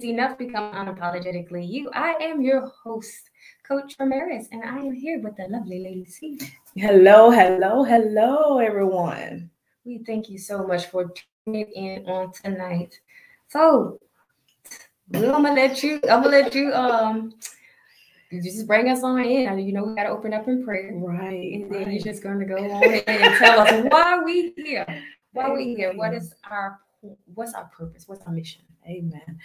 to Enough Become Unapologetically You. I am your host, Coach Ramirez, and I am here with the lovely lady C. Hello, hello, hello, everyone. We thank you so much for tuning in on tonight. So, I'm gonna let you. I'm gonna let you. Um, just bring us on in. You know, we gotta open up in prayer, right? And then right. you're just gonna go on and tell us why we here. Why we here? What is our what's our purpose? What's our mission? Amen.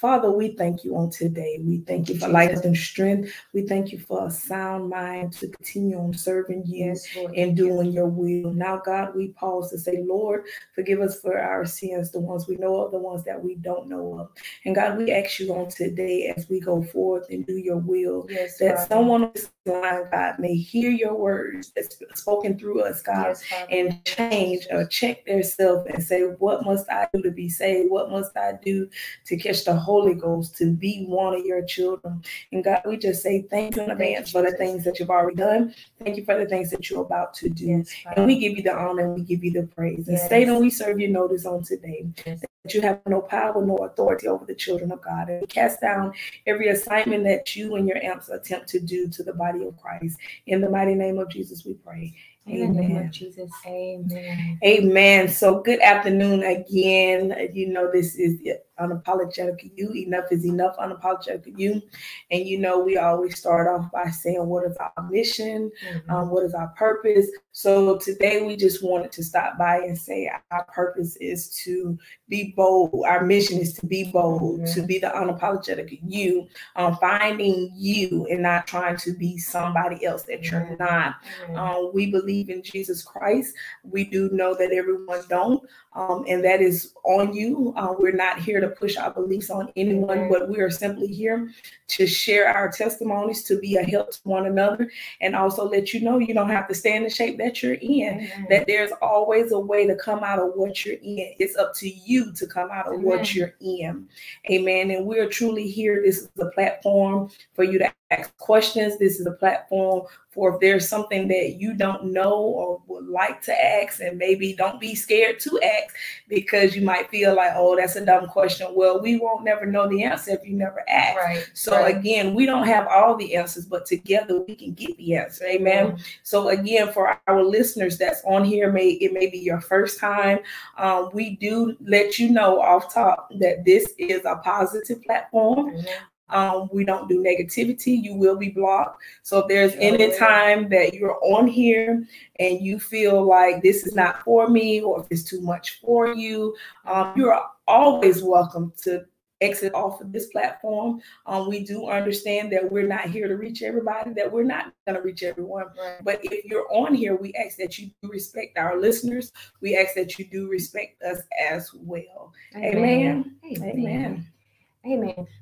Father, we thank you on today. We thank you for life and strength. We thank you for a sound mind to continue on serving you yes, and doing your will. Now, God, we pause to say, Lord, forgive us for our sins, the ones we know of, the ones that we don't know of. And God, we ask you on today as we go forth and do your will, yes, that Father. someone on God, may hear your words that's spoken through us, God, yes, and change or check themselves and say, What must I do to be saved? What must I do? to catch the Holy Ghost, to be one of your children. And God, we just say thank you in advance for the things that you've already done. Thank you for the things that you're about to do. Yes, and we give you the honor and we give you the praise. And Satan, we serve you notice on today. That you have no power, no authority over the children of God. And we cast down every assignment that you and your amps attempt to do to the body of Christ. In the mighty name of Jesus, we pray. In the name of Jesus, amen. Amen. So, good afternoon again. You know, this is unapologetic you. Enough is enough, unapologetic you. And you know, we always start off by saying, What is our mission? Mm-hmm. Um, what is our purpose? So today we just wanted to stop by and say our purpose is to be bold. Our mission is to be bold, mm-hmm. to be the unapologetic you, um, finding you and not trying to be somebody else that you're mm-hmm. not. Um, we believe in Jesus Christ. We do know that everyone don't, um, and that is on you. Uh, we're not here to to push our beliefs on anyone, but we are simply here to share our testimonies, to be a help to one another, and also let you know you don't have to stay in the shape that you're in, Amen. that there's always a way to come out of what you're in. It's up to you to come out of Amen. what you're in. Amen. And we're truly here. This is the platform for you to ask questions. This is a platform for if there's something that you don't know or would like to ask, and maybe don't be scared to ask because you might feel like, oh, that's a dumb question. Well, we won't never know the answer if you never ask. Right. So right. again, we don't have all the answers, but together we can get the answer. Amen. Mm-hmm. So again, for our listeners that's on here, may it may be your first time. Um, we do let you know off top that this is a positive platform. Mm-hmm. Um, we don't do negativity. You will be blocked. So if there's any time that you're on here and you feel like this is not for me or if it's too much for you, um, you're always welcome to exit off of this platform. Um, we do understand that we're not here to reach everybody, that we're not going to reach everyone. Right. But if you're on here, we ask that you do respect our listeners. We ask that you do respect us as well. Amen. Amen. Amen. Amen.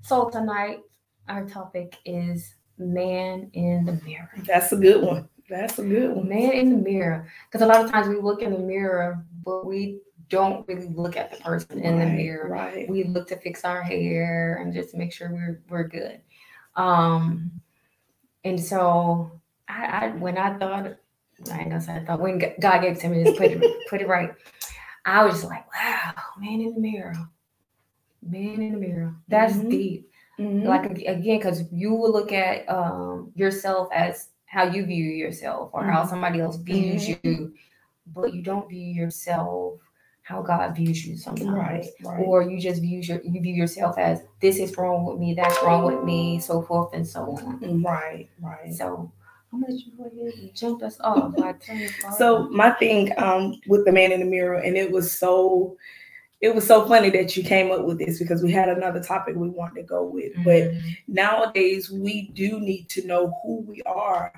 So tonight, our topic is man in the mirror. That's a good one. That's a good one. Man in the mirror. Because a lot of times we look in the mirror, but we don't really look at the person in the mirror. Right. We look to fix our hair and just make sure we're we're good. Um, and so I, I when I thought I ain't gonna say I thought when God gave it to me, just put it put it right. I was just like, wow, man in the mirror, man in the mirror. That's mm-hmm. deep. Mm-hmm. Like again, because you will look at um, yourself as how you view yourself or mm-hmm. how somebody else views mm-hmm. you, but you don't view yourself how God views you sometimes. Right, right. Or you just view your you view yourself as this is wrong with me, that's wrong with me, so forth and so on. Right, right. So I'm gonna go ahead and jump us off. so my thing um with the man in the mirror, and it was so it was so funny that you came up with this because we had another topic we wanted to go with. Mm-hmm. But nowadays, we do need to know who we are.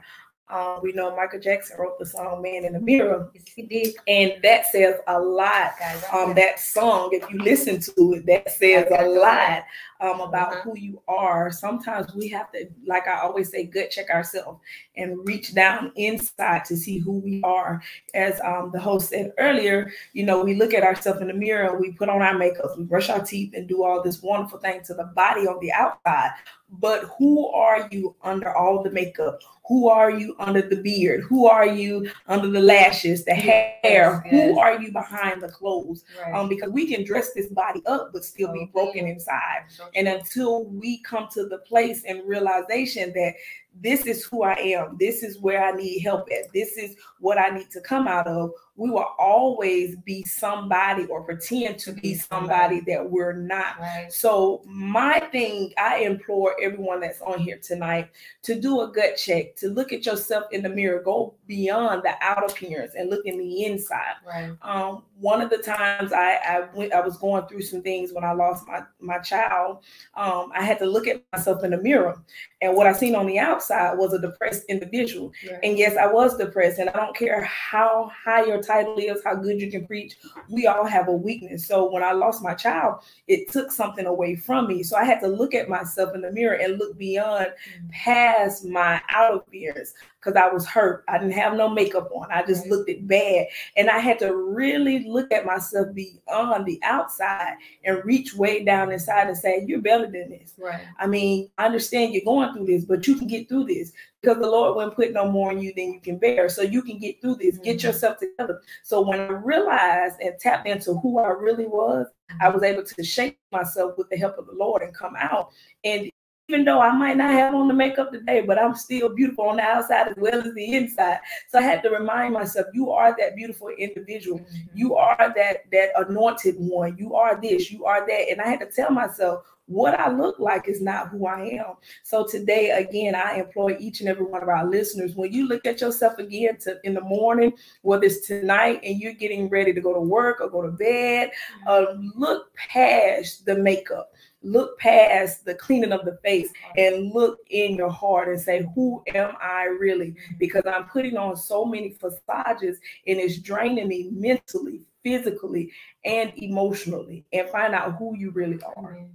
Um, we know Michael Jackson wrote the song "Man in the Mirror," yes, he did, and that says a lot. Um, that song, if you listen to it, that says a lot um, about uh-huh. who you are, sometimes we have to, like I always say, gut check ourselves and reach down inside to see who we are. As um, the host said earlier, you know, we look at ourselves in the mirror, we put on our makeup, we brush our teeth, and do all this wonderful thing to the body on the outside. But who are you under all the makeup? Who are you under the beard? Who are you under the lashes, the yes, hair? Yes. Who are you behind the clothes? Right. Um, because we can dress this body up but still be broken inside. And until we come to the place and realization that this is who I am. This is where I need help at. This is what I need to come out of. We will always be somebody or pretend to be somebody that we're not. Right. So, my thing, I implore everyone that's on here tonight to do a gut check, to look at yourself in the mirror, go beyond the outer appearance and look in the inside. Right. Um, one of the times I, I went, I was going through some things when I lost my my child. Um, I had to look at myself in the mirror, and what I seen on the outside was a depressed individual. Yeah. And yes, I was depressed, and I don't care how high your title is, how good you can preach. We all have a weakness. So when I lost my child, it took something away from me. So I had to look at myself in the mirror and look beyond, mm-hmm. past my outer appearance because I was hurt. I didn't have no makeup on. I just looked it bad. And I had to really look at myself beyond the outside and reach way down inside and say, You're better than this. Right. I mean, I understand you're going through this, but you can get through this because the Lord wouldn't put no more on you than you can bear. So you can get through this, mm-hmm. get yourself together. So when I realized and tapped into who I really was, I mm-hmm. was able to shape myself with the help of the Lord and come out. And even though I might not have on the makeup today, but I'm still beautiful on the outside as well as the inside. So I had to remind myself, you are that beautiful individual. Mm-hmm. You are that that anointed one. You are this, you are that. And I had to tell myself, what I look like is not who I am. So today, again, I employ each and every one of our listeners. When you look at yourself again to, in the morning, whether it's tonight and you're getting ready to go to work or go to bed, uh, look past the makeup look past the cleaning of the face and look in your heart and say, Who am I really? Because I'm putting on so many facades and it's draining me mentally, physically, and emotionally, and find out who you really are.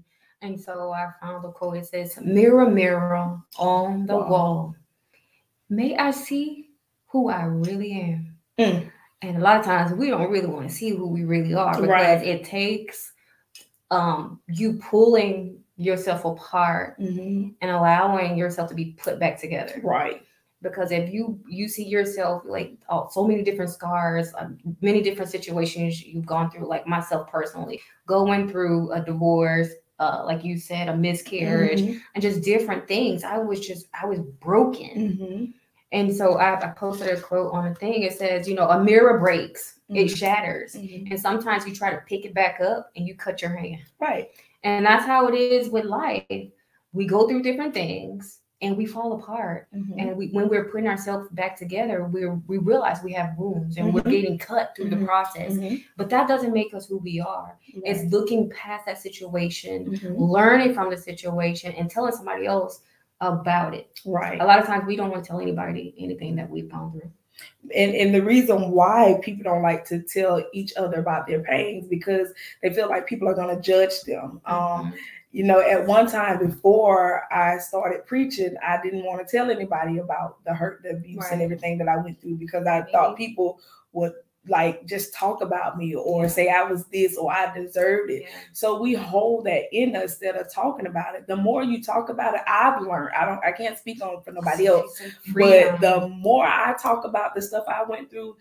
And so I found a quote. It says, Mirror, mirror on the wow. wall, may I see who I really am. Mm. And a lot of times we don't really want to see who we really are because right. it takes um, you pulling yourself apart mm-hmm. and allowing yourself to be put back together. Right. Because if you you see yourself like oh, so many different scars, uh, many different situations you've gone through, like myself personally, going through a divorce, uh, like you said, a miscarriage, mm-hmm. and just different things. I was just I was broken. Mm-hmm. And so I, I, posted a quote on a thing. It says, you know, a mirror breaks, mm-hmm. it shatters. Mm-hmm. And sometimes you try to pick it back up and you cut your hand. Right. And that's how it is with life. We go through different things and we fall apart. Mm-hmm. And we, when we're putting ourselves back together, we we realize we have wounds and we're mm-hmm. getting cut through the mm-hmm. process. Mm-hmm. But that doesn't make us who we are. It's looking past that situation, learning from the situation, and telling somebody else about it. Right. A lot of times we don't want to tell anybody anything that we've gone through. And, and the reason why people don't like to tell each other about their pains because they feel like people are going to judge them. Um, mm-hmm. You know, at one time before I started preaching, I didn't want to tell anybody about the hurt, the abuse, right. and everything that I went through because I thought people would like just talk about me or say I was this or I deserved it. Yeah. So we hold that in us instead of talking about it. The more you talk about it, I've learned. I don't I can't speak on for nobody else. But the more I talk about the stuff I went through,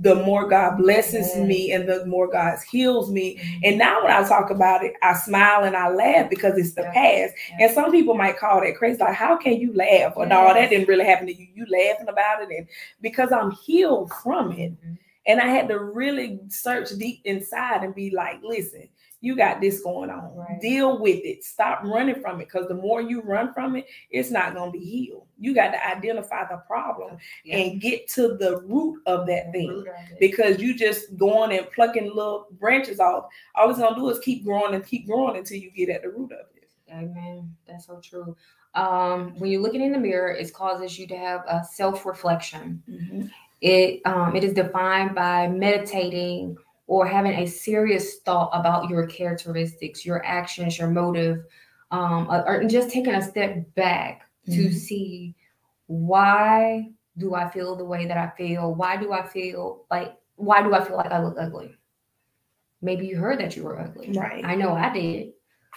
the more God blesses me and the more God heals me. Mm-hmm. And now when I talk about it, I smile and I laugh because it's the yeah. past. Yeah. And some people might call that crazy. Like, how can you laugh? Or no, that didn't really happen to you. You laughing about it. And because I'm healed from it. Mm-hmm and I had to really search deep inside and be like, listen, you got this going on. Right. Deal with it. Stop running from it. Because the more you run from it, it's not going to be healed. You got to identify the problem yeah. and get to the root of that thing. Of because you just going and plucking little branches off, all it's going to do is keep growing and keep growing until you get at the root of it. Amen. That's so true. Um, when you're looking in the mirror, it causes you to have a self reflection. Mm-hmm. It um, it is defined by meditating or having a serious thought about your characteristics, your actions, your motive, um, or, or just taking a step back to Mhm. see why do I feel the way that I feel? Why do I feel like why do I feel like I look ugly? Maybe you heard that you were ugly. Right. I know I did.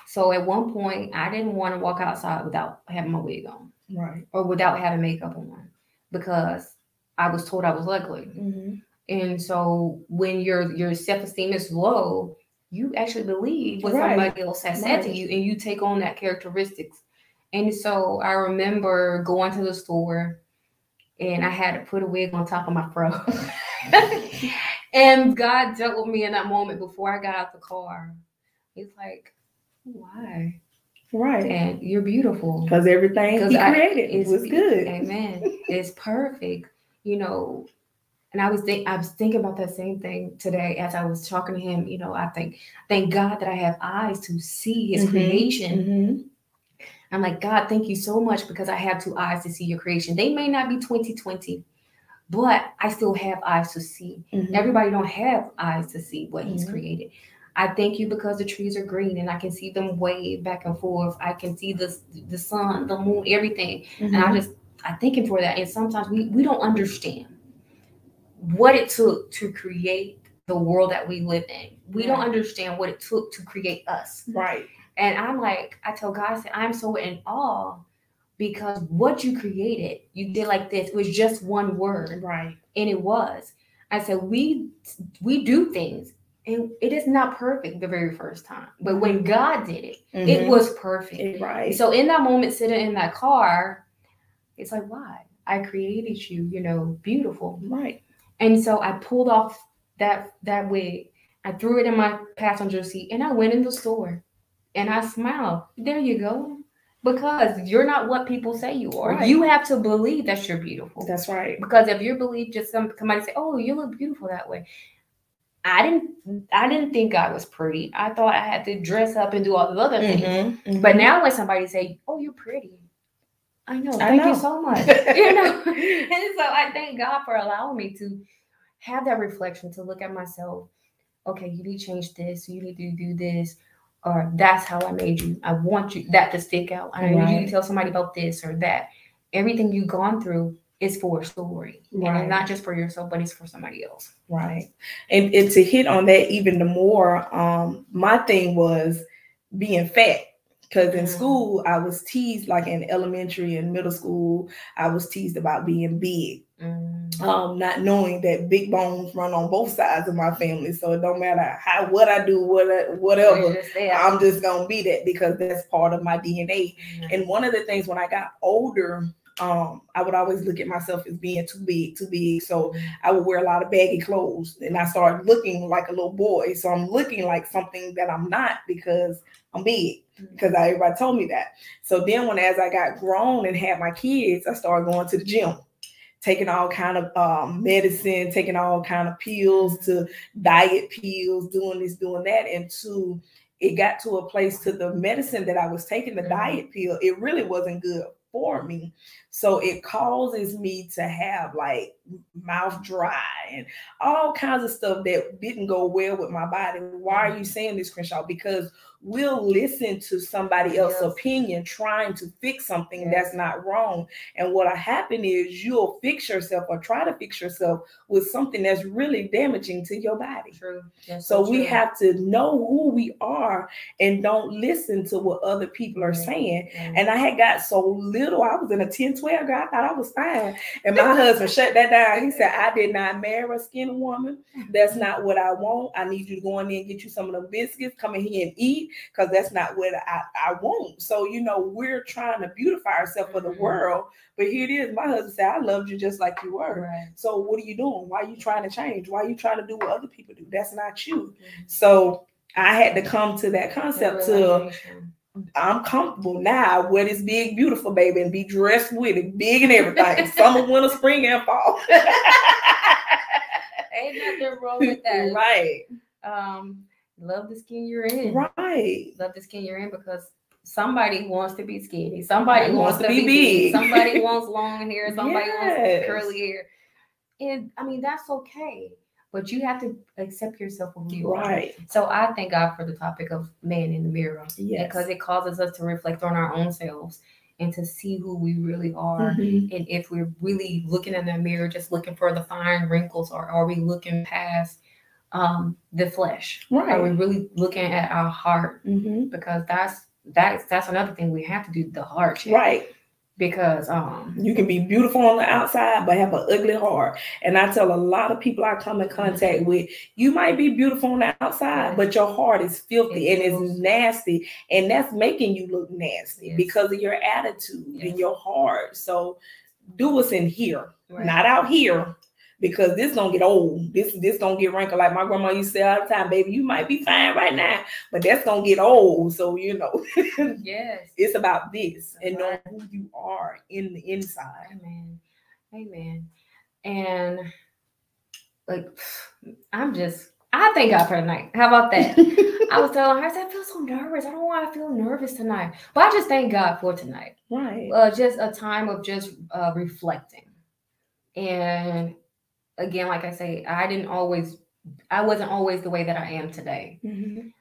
So at one point, I didn't want to walk outside without having my wig on Right. or without having makeup on because I was told I was ugly. Mm-hmm. And so when your your self esteem is low, you actually believe what Right. somebody else has said to you, and you take on that characteristics. And so I remember going to the store, and I had to put a wig on top of my fro. and God dealt with me in that moment before I got out the car. He's like, "Why?" Right. And you're beautiful. Because everything he I- created was good. Amen. it's perfect. You know, and I was think I was thinking about that same thing today as I was talking to him. You know, I think thank God that I have eyes to see His Mhm. creation. Mhm. I'm like God, thank you so much because I have two eyes to see Your creation. They may not be 2020, but I still have eyes to see. Mhm. Everybody don't have eyes to see what He's Mhm. created. I thank you because the trees are green and I can see them wave back and forth. I can see the the sun, the moon, everything. And I Mhm. just I thank him for that. And sometimes we we don't understand what it took to create the world that we live in. We don't understand what it took to create us. Right. And I'm like, I tell God, I said, I'm so in awe because what you created, you did like this. It was just one word, Right. and it was. I said, we we do things, and it is not perfect the very first time. But when God did it, it Mhm. was perfect. Right. So in that moment, sitting in that car, it's like, why? I created you, you know, beautiful. right. And so I pulled off that that wig, I threw it in my passenger seat, and I went in the store, and I smiled. There you go, because you're not what people say you are. Right. You have to believe that you're beautiful. That's right. Because if you believe just some somebody say, "Oh, you look beautiful that way," I didn't. I didn't think I was pretty. I thought I had to dress up and do all the other things. Mhm. Mhm. But now when somebody say, "Oh, you're pretty," I know. I Thank know. you so much. you know, and so I thank God for allowing me to have that reflection to look at myself. Okay, you need to change this. You need to do this, or that's how I made you. I want you that to stick out. I need you to tell somebody about this or that. Everything you've gone through is for a story, and Right. it's not just for yourself, but it's for somebody else. Right. And, and to hit on that even the more, um, my thing was being fat. Because in Mm. school, I was teased, like in elementary and middle school, I was teased about being big. Mm. Um, not knowing that big bones run on both sides of my family. So it don't matter how what I do, what I- whatever, just. I'm just gonna be that because that's part of my DNA. Mm. And one of the things when I got older, um, I would always look at myself as being too big, too big. So I would wear a lot of baggy clothes and I started looking like a little boy. So I'm looking like something that I'm not because I'm big, because I, everybody told me that. So then when as I got grown and had my kids, I started going to the gym, taking all kind of um, medicine, taking all kind of pills to diet pills, doing this, doing that. And to it got to a place to the medicine that I was taking, the Mhm. diet pill, it really wasn't good for me. So it causes me to have like mouth dry and all kinds of stuff that didn't go well with my body. Why are you mm-hmm. saying this, Crenshaw? Because we'll listen to somebody else's Yes. opinion trying to fix something Yes. that's not wrong. And what'll happen is you'll fix yourself or try to fix yourself with something that's really damaging to your body. True. That's So we true. have to know who we are and don't listen to what other people are Right. saying. Yeah. And I had got so little, I was in a 10, 12 girl. I thought I was fine. And my husband shut that down. He said, I did not marry a skinny woman. That's not what I want. I need you to go in there and get you some of the biscuits, come in here and eat, because that's not what I, I want. So, you know, we're trying to beautify ourselves for the Mhm. world. But here it is. My husband said, I loved you just like you were. Right. So what are you doing? Why are you trying to change? Why are you trying to do what other people do? That's not you. Mhm. So I had to come to that concept to I'm comfortable now with this big, beautiful baby and be dressed with it, big and everything. Summer, winter, spring, and fall. Ain't nothing wrong with that. right. Um, love the skin you're in. Right. Love the skin you're in because somebody wants to be skinny. Somebody Somebody wants, to be big. big. Somebody wants long hair. Somebody Yes. wants curly hair. And I mean that's okay. but you have to accept yourself for who you are. Right. So I thank God for the topic of man in the mirror Yes. because it causes us to reflect on our own selves and to see who we really are. Mhm. And if we're really looking in the mirror, just looking for the fine wrinkles, or are we looking past um, the flesh? Right. Are we really looking at our heart? Mhm. Because that's that's that's another thing we have to do the heart check. Right. Because um You can be beautiful on the outside, but have an ugly heart. And I tell a lot of people I come in contact with, you might be beautiful on the outside, but your heart is filthy It and it's nasty. And that's making you look nasty Yes. because of your attitude Yes. and your heart. So do what's in here, right. not out here. Because this gonna get old. This this gonna get wrinkled. Like my grandma used to say all the time, baby, you might be fine right now, but that's gonna get old. So you know, yes. it's about this and knowing who you are in the inside. Amen. Amen. And like I'm just I thank God for tonight. How about that? I was telling her, I said, I feel so nervous. I don't want to feel nervous tonight. But I just thank God for tonight. Right. Uh, just a time of just uh, reflecting. And again, like I say, I didn't always, I wasn't always the way that I am today. Mhm.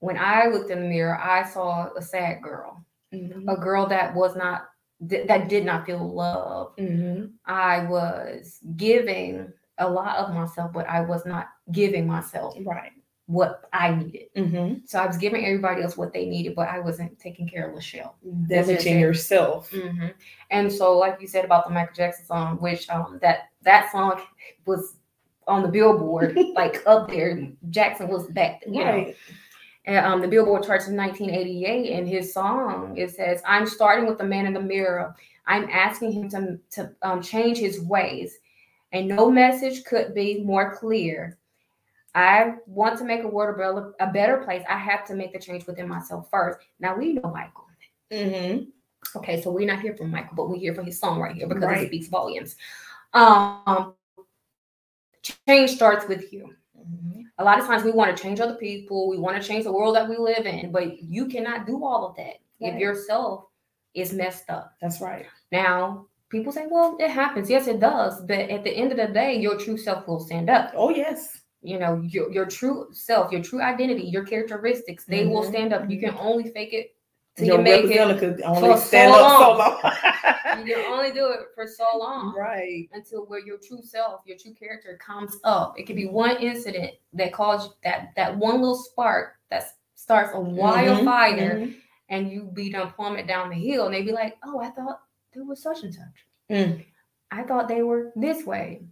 When I looked in the mirror, I saw a sad girl, Mhm. a girl that was not, th- that did not feel love. Mhm. I was giving a lot of myself, but I was not giving myself Right. What I needed. Mm-hmm. So I was giving everybody else what they needed, but I wasn't taking care of Lachelle. Damaging yourself. Mhm. And so, like you said about the Michael Jackson song, which um that that song was on the Billboard, like up there. Jackson was back, you know, and um, the Billboard charts in 1988. And his song it says, "I'm starting with the man in the mirror. I'm asking him to to um, change his ways, and no message could be more clear." I want to make a world a better, a better place. I have to make the change within myself first. Now we know Michael. Mm-hmm. Okay, so we're not here for Michael, but we're here for his song right here because Right. it speaks volumes. Um, change starts with you. Mm-hmm. A lot of times we want to change other people, we want to change the world that we live in, but you cannot do all of that if Right. yourself is messed up. That's right. Now, people say, well, it happens. Yes, it does. But at the end of the day, your true self will stand up. Oh yes. You know, your, your true self, your true identity, your characteristics, they will Mhm. stand up. You can only fake it till Your you make it. only for stand so up so long. long. You can only do it for so long. right. until where your true self, your true character comes up. It could be one incident that caused that that one little spark that starts a Mhm, wildfire, mhm. and you be done plummet down the hill, and they'd be like, "Oh, I thought they were such and such. Mm. I thought they were this way."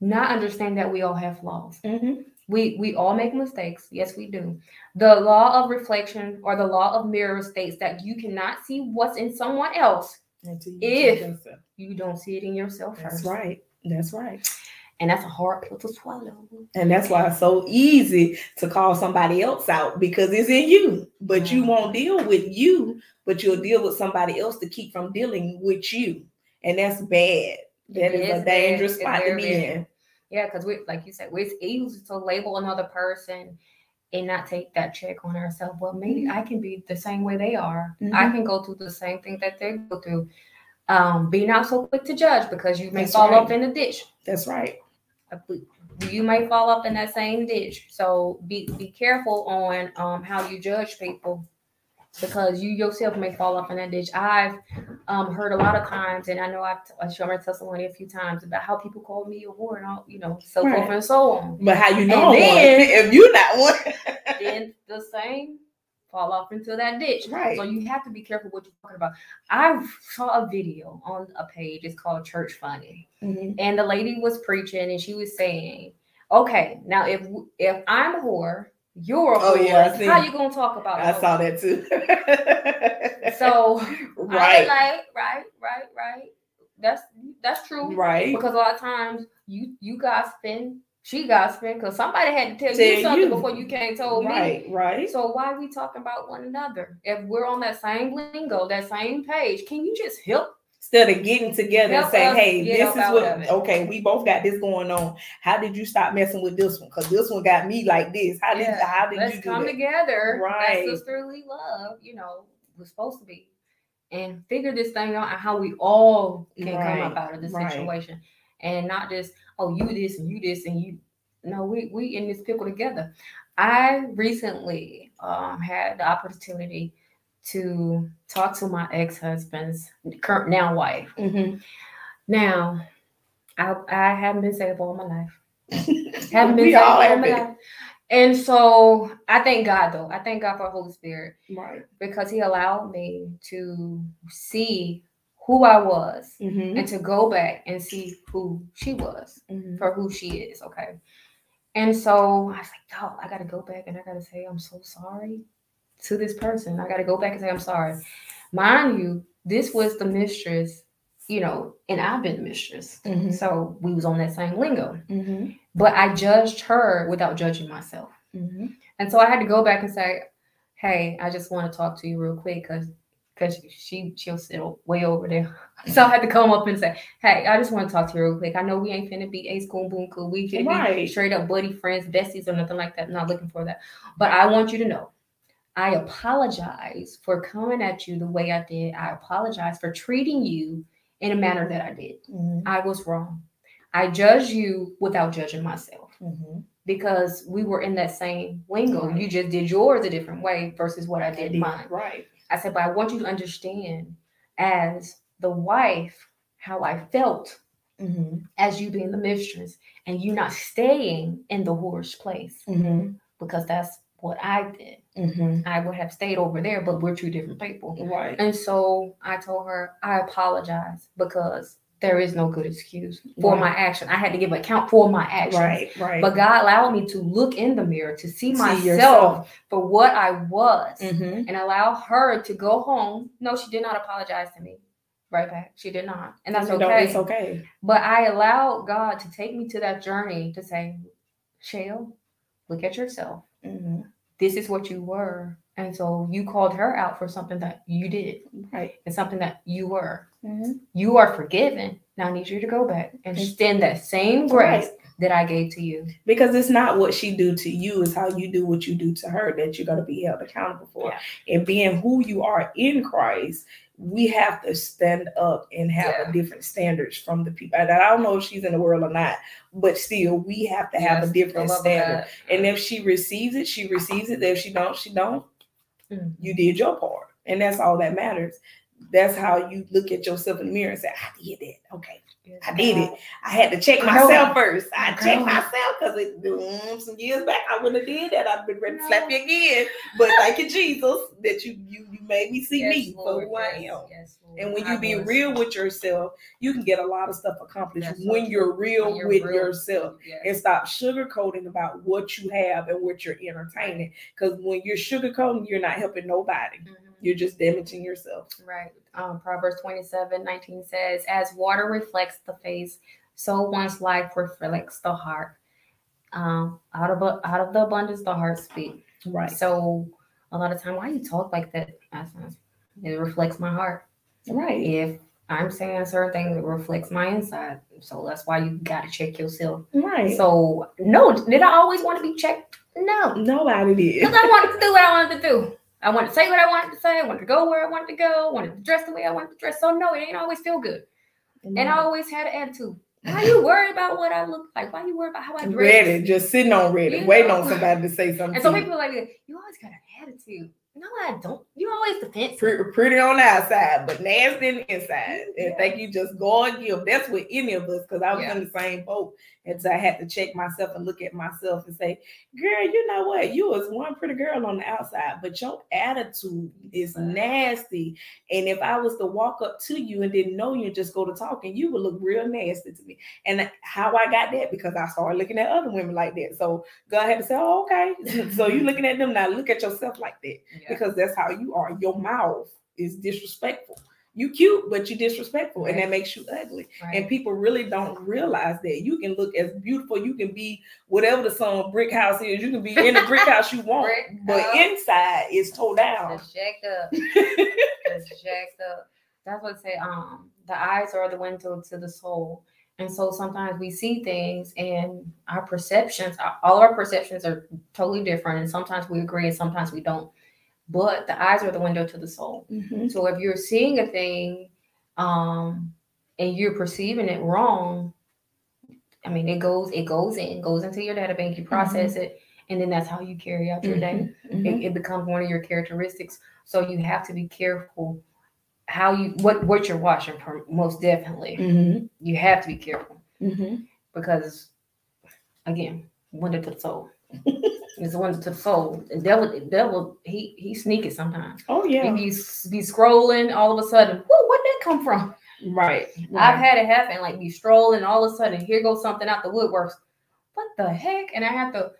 Not understand that we all have flaws. Mhm. We we all make mistakes. Yes, we do. The law of reflection or the law of mirror states that you cannot see what's in someone else. You If- You don't see it in yourself That's first. right. That's right. And that's a hard pill to swallow. And that's why it's so easy to call somebody else out because it's in you. But you Mhm. won't deal with you, but you'll deal with somebody else to keep from dealing with you. And that's bad. That is, is a dangerous spot to be in. Yeah, because we, like you said, we- it's easy to label another person and not take that check on ourselves. Well, maybe I can be the same way they are. I Mhm. can go through the same thing that they go through. Um, be not so quick to judge because you may That's fall right. off in the ditch. That's right. You may fall off in that same ditch. So be be careful on um how you judge people because you yourself may fall off in that ditch. I've um, heard a lot of times, and I know I've, shown my testimony a few times about how people call me a whore and all, you know, so forth and so on. But how you know And then- if you're not one? then the same fall off into that ditch. Right. So you have to be careful what you're talking about. I saw a video on a page. It's called Church Funny, Mhm. and the lady was preaching, and she was saying, "Okay, now if if I'm a whore, you're a Oh, whore. yeah, I see. how you gonna talk about?" I it? saw that too. So I right. like, right, right, right. That's that's true. Right. Because a lot of times you you gossiping, she gossiping, because somebody had to tell, Tell you something you. before you came told me. Right. Right. So why are we talking about one another? If we're on that same lingo, that same page, can you just help? Instead of getting together and Help say, hey, this is what okay, we both got this going on. How did you stop messing with this one? Because this one got me like this. How did Yeah, how did Let's you come that? together. Right. That sisterly love, you know, was supposed to be. And figure this thing out and how we all can Right, come up out of this right. situation. And not just, oh, you this and you this and you no, we we in this pickle together. I recently um, had the opportunity to talk to my ex-husband's current now wife. Mm-hmm. Now, I I haven't been saved all my life. haven't been saved all all my life. And so I thank God though. I thank God for the Holy Spirit Right. because He allowed me to see who I was Mm-hmm. and to go back and see who she was Mm-hmm. for who she is. Okay. And so I was like, yo, I gotta go back and I gotta say I'm so sorry to this person. I gotta go back and say I'm sorry. Mind you, this was the mistress, you know, and I've been the mistress. Mm-hmm. So we was on that same lingo. Mm-hmm. But I judged her without judging myself. Mm-hmm. And so I had to go back and say, hey, I just want to talk to you real quick because because she she'll sit way over there. So I had to come up and say, hey, I just want to talk to you real quick. I know we ain't finna be ace cool boom cool. We finna be straight up buddy friends, besties, or nothing like that. I'm not looking for that. But I want you to know. I apologize for coming at you the way I did. I apologize for treating you in a manner that I did. Mm-hmm. I was wrong. I judged you without judging myself Mm-hmm. because we were in that same lingo. Right. You just did yours a different way versus what I did mine. Right. I said, but I want you to understand as the wife how I felt Mm-hmm. as you being the mistress and you not staying in the whore's place Mm-hmm. because that's what I did. Mm-hmm. I would have stayed over there, but we're two different people. Right. And so I told her, I apologize because there is no good excuse for Right. my action. I had to give account for my actions. Right. Right. But God allowed me to look in the mirror to see, See myself yourself. for what I was Mm-hmm. and allow her to go home. No, she did not apologize to me. Right back. She did not. And that's okay. It's okay. But I allowed God to take me to that journey to say, Shale, look at yourself. Mm-hmm. This is what you were. And so you called her out for something that you did Right. and something that you were. Mm-hmm. You are forgiven. Now I need you to go back and extend that same grace that I gave to you. Because it's not what she do to you, it's how you do what you do to her that you're gonna be held accountable for. Yeah. And being who you are in Christ, we have to stand up and have Yeah. a different standards from the people. And I don't know if she's in the world or not, but still we have to have Yes, a different standard. God. And if she receives it, she receives it. If she don't, she don't. Mhm. You did your part. And that's all that matters. That's how you look at yourself in the mirror and say, I did that. Okay. I did it. I had to check Girl. myself first. I Girl. checked myself because it mm, some years back I wouldn't have did that. I've been ready to slap you again. But thank you, Jesus, that you you you made me see Yes, me for Lord, who I am. yes, And when I you be was. real with yourself, you can get a lot of stuff accomplished That's when you're real When you're with real. yourself Yes. and stop sugarcoating about what you have and what you're entertaining. Because when you're sugarcoating, you're not helping nobody. Mhm. You're just damaging yourself. Right. Um, Proverbs 27 19 says, As water reflects the face, so one's life reflects the heart. Um, out of out of the abundance, the heart speaks. Right. So a lot of time, why you talk like that? It reflects my heart. Right. If I'm saying certain things, it reflects my inside. So that's why you got to check yourself. Right. So no, did I always want to be checked? No, Nobody did. because I wanted to do what I wanted to do. I wanted to say what I wanted to say. I wanted to go where I wanted to go. I wanted to dress the way I wanted to dress. So no, it ain't always feel good. And I always had an attitude. Why you worried about what I look like? Why you worried about how I dress? ready, just sitting on ready, You waiting know. on somebody to say something. And some people are like, you always got an attitude. No, I don't. You always defensive. Pretty, pretty on the outside, but nasty on the inside. And Yeah. think you just go and give. That's with any of us, because I was Yeah. in the same boat. And so I had to check myself and look at myself and say, girl, you know what? You was one pretty girl on the outside, but your attitude is nasty. And if I was to walk up to you and didn't know you and just go to talking, you would look real nasty to me. And how I got that because I started looking at other women like that. So God had to say, oh, okay. so you looking at them now, look at yourself like that Yeah. because that's how you are. Your mouth is disrespectful. You cute, but you disrespectful, and that makes you ugly. Right. And people really don't realize that you can look as beautiful. You can be whatever the song brick house is. You can be in the brick house you want, but inside is toe down. That's jacked up. That's jacked up. That's what I say. Um, the eyes are the window to the soul. And so sometimes we see things and our perceptions, all our perceptions are totally different. And sometimes we agree and sometimes we don't. But the eyes are the window to the soul. Mhm. So if you're seeing a thing um, and you're perceiving it wrong, I mean, it goes, it goes in, goes into your data bank, you process mm-hmm. it, and then that's how you carry out your day. Mm-hmm. It, it, becomes one of your characteristics. So you have to be careful how you what what you're watching for most definitely. Mm-hmm. You have to be careful mm-hmm. because again, window to the soul. It's a window to the soul. The devil, devil, he he sneaky sometimes. Oh yeah. If you be scrolling, all of a sudden, whoa, where'd that come from? Right, right. I've had it happen, like be strolling, all of a sudden, here goes something out the woodworks. What the heck? And I have to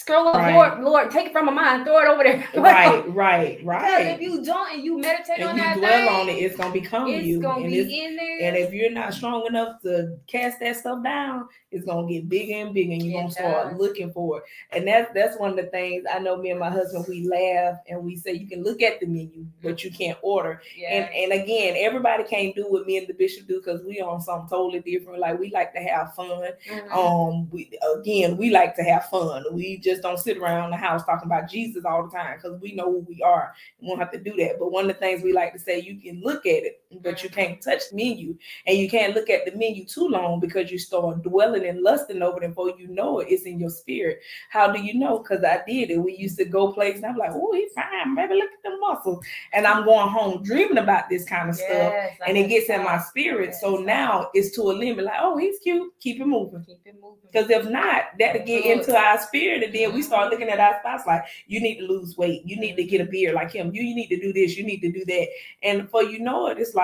scroll up, right. Lord, Lord, take it from my mind, throw it over there. right, right, right. Because if you don't and you meditate and on you that dwell thing, on it, it's gonna become it's you. Gonna and be in there. And if you're not strong enough to cast that stuff down, it's gonna get bigger and bigger, and you're gonna start looking for it. And that's that's one of the things I know. Me and my husband, we laugh and we say you can look at the menu, but you can't order. Yeah. And and again, everybody can't do what me and the bishop do because we on something totally different. Like we like to have fun. Mm-hmm. Um, we again, we like to have fun. We just don't sit around the house talking about Jesus all the time because we know who we are. We won't have to do that. But one of the things we like to say, you can look at it, but you can't touch the menu, and you can't look at the menu too long because you start dwelling and lusting over them before you know it, it's in your spirit. How do you know? Because I did it. We used to go places and I'm like, oh, he's fine, baby. Look at the muscles. And I'm going home dreaming about this kind of yes, stuff. And it gets in my spirit. Yes. So now it's to a limit, like, oh, he's cute. Keep it moving. Keep it moving. Because if not, that'll get into our spirit. And then we start mm-hmm. looking at our spouse like, you need to lose weight. You need to get a beard like him. You, you need to do this. You need to do that. And for you know it, it's like,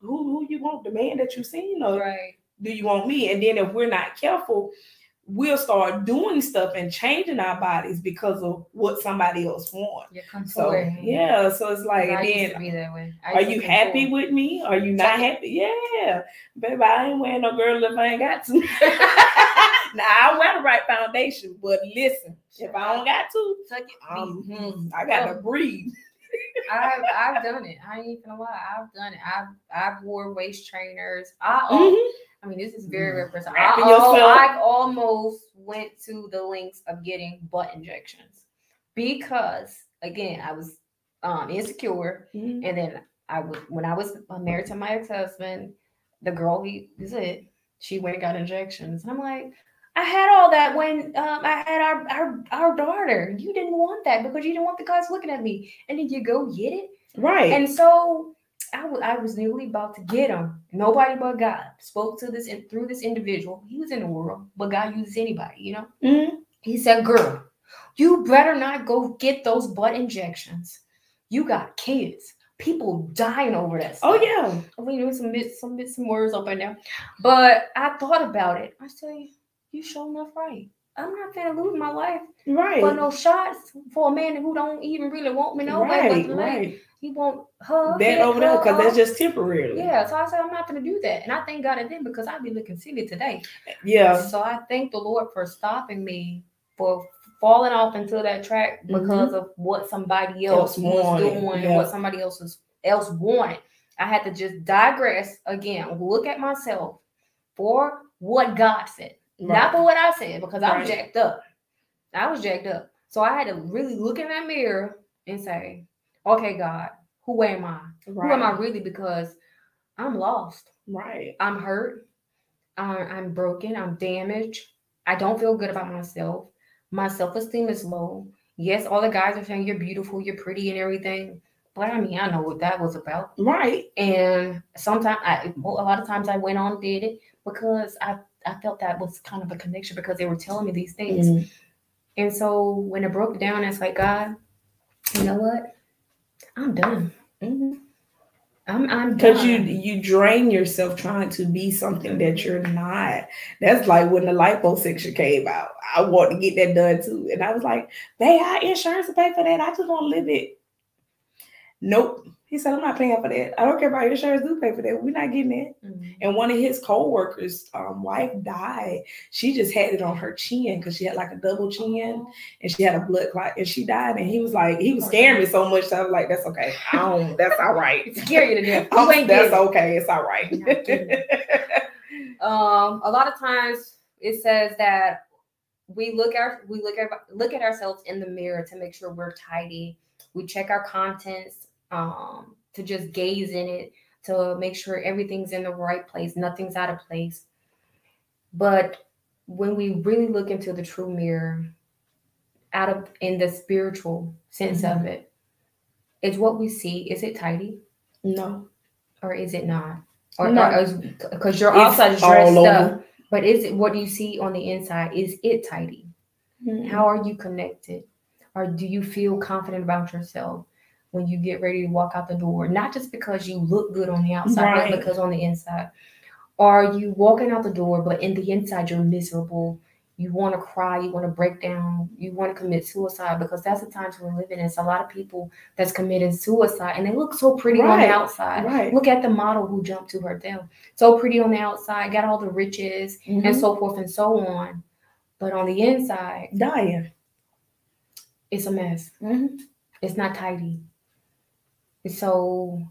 who, who you want? The man that you seen? Or right do you want me? And then if we're not careful, we'll start doing stuff and changing our bodies because of what somebody else wants. So yeah, so it's like then are you happy with me? Are you not happy? Yeah, baby, I ain't wearing no girl if I ain't got to. now I wear the right foundation, but listen, if I don't got to, um, hmm, I gotta breathe. I've I've done it. I ain't gonna lie. I've done it. I've I've wore waist trainers. I mm-hmm. I mean, this is very, very personal. I, I almost went to the links of getting butt injections because, again, I was um, insecure, mm-hmm. and then I was when I was married to my ex husband, the girl he is it, she went and got injections, and I'm like. I had all that when um, I had our, our our daughter. You didn't want that because you didn't want the guys looking at me, and then you go get it, right? And so I, w- I was nearly about to get him. Nobody but God spoke to this and through this individual. He was in the world, but God uses anybody, you know. Mm-hmm. He said, "Girl, you better not go get those butt injections. You got kids. People dying over that. Oh, stuff. Oh yeah. I mean, there was some some bits, some words up in now, but I thought about it. I said, "You sure enough right." I'm not gonna lose my life right for no shots for a man who don't even really want me no right, way. right he won't hug that over there because that's just temporary. Yeah, so I said I'm not going to do that, and I thank God I did because I'd be looking silly today. Yeah. So I thank the Lord for stopping me for falling off into that track mm-hmm. because mm-hmm. of what somebody else, was doing, yeah. what somebody else was, else wanted. I had to just digress again, look at myself for what God said, right. not for what I said, because I was jacked up. I was jacked up. So I had to really look in that mirror and say, okay, God, who am I? Right. Who am I really? Because I'm lost. Right. I'm hurt. I'm broken. I'm damaged. I don't feel good about myself. My self esteem is low. Yes, all the guys are saying you're beautiful, you're pretty, and everything. But I mean, I know what that was about. Right. And sometimes, I, a lot of times, I went on did it because I I felt that was kind of a connection because they were telling me these things. Mm-hmm. And so when it broke down, it's like God, you know what? I'm done. Mm-hmm. I'm I'm because you you drain yourself trying to be something that you're not. That's like when the liposuction came out. I want to get that done too, and I was like, they have insurance to pay for that. I just want to live it. Nope. He said, I'm not paying for that. I don't care about your insurance, do pay for that. We're not getting it. Mm-hmm. And one of his co-workers' um, wife died. She just had it on her chin because she had like a double chin and she had a blood clot and she died. And he was like, he was scaring me so much. So I was like, that's okay. I don't, that's all right. Scare you to death. You that's okay. It's all right. um, a lot of times it says that we look our we look at look at ourselves in the mirror to make sure we're tidy. We check our contents um, to just gaze in it to make sure everything's in the right place, nothing's out of place. But when we really look into the true mirror, out of in the spiritual sense of it, is what we see. Is it tidy No. or is it not? Or No. because your It's outside all dressed over. up, but is it what do you see on the inside? Is it tidy? Mm-hmm. How are you connected? Or do you feel confident about yourself when you get ready to walk out the door? Not just because you look good on the outside, Right. but because on the inside. Are you walking out the door, but in the inside you're miserable? You want to cry, you want to break down, you want to commit suicide because that's the times we're living in. It's a lot of people that's committing suicide and they look so pretty on the outside. Right. Look at the model who jumped to her death. So pretty on the outside, got all the riches and Mhm. so forth and so on. But on the inside, dying. it's a mess. Mhm. It's not tidy. So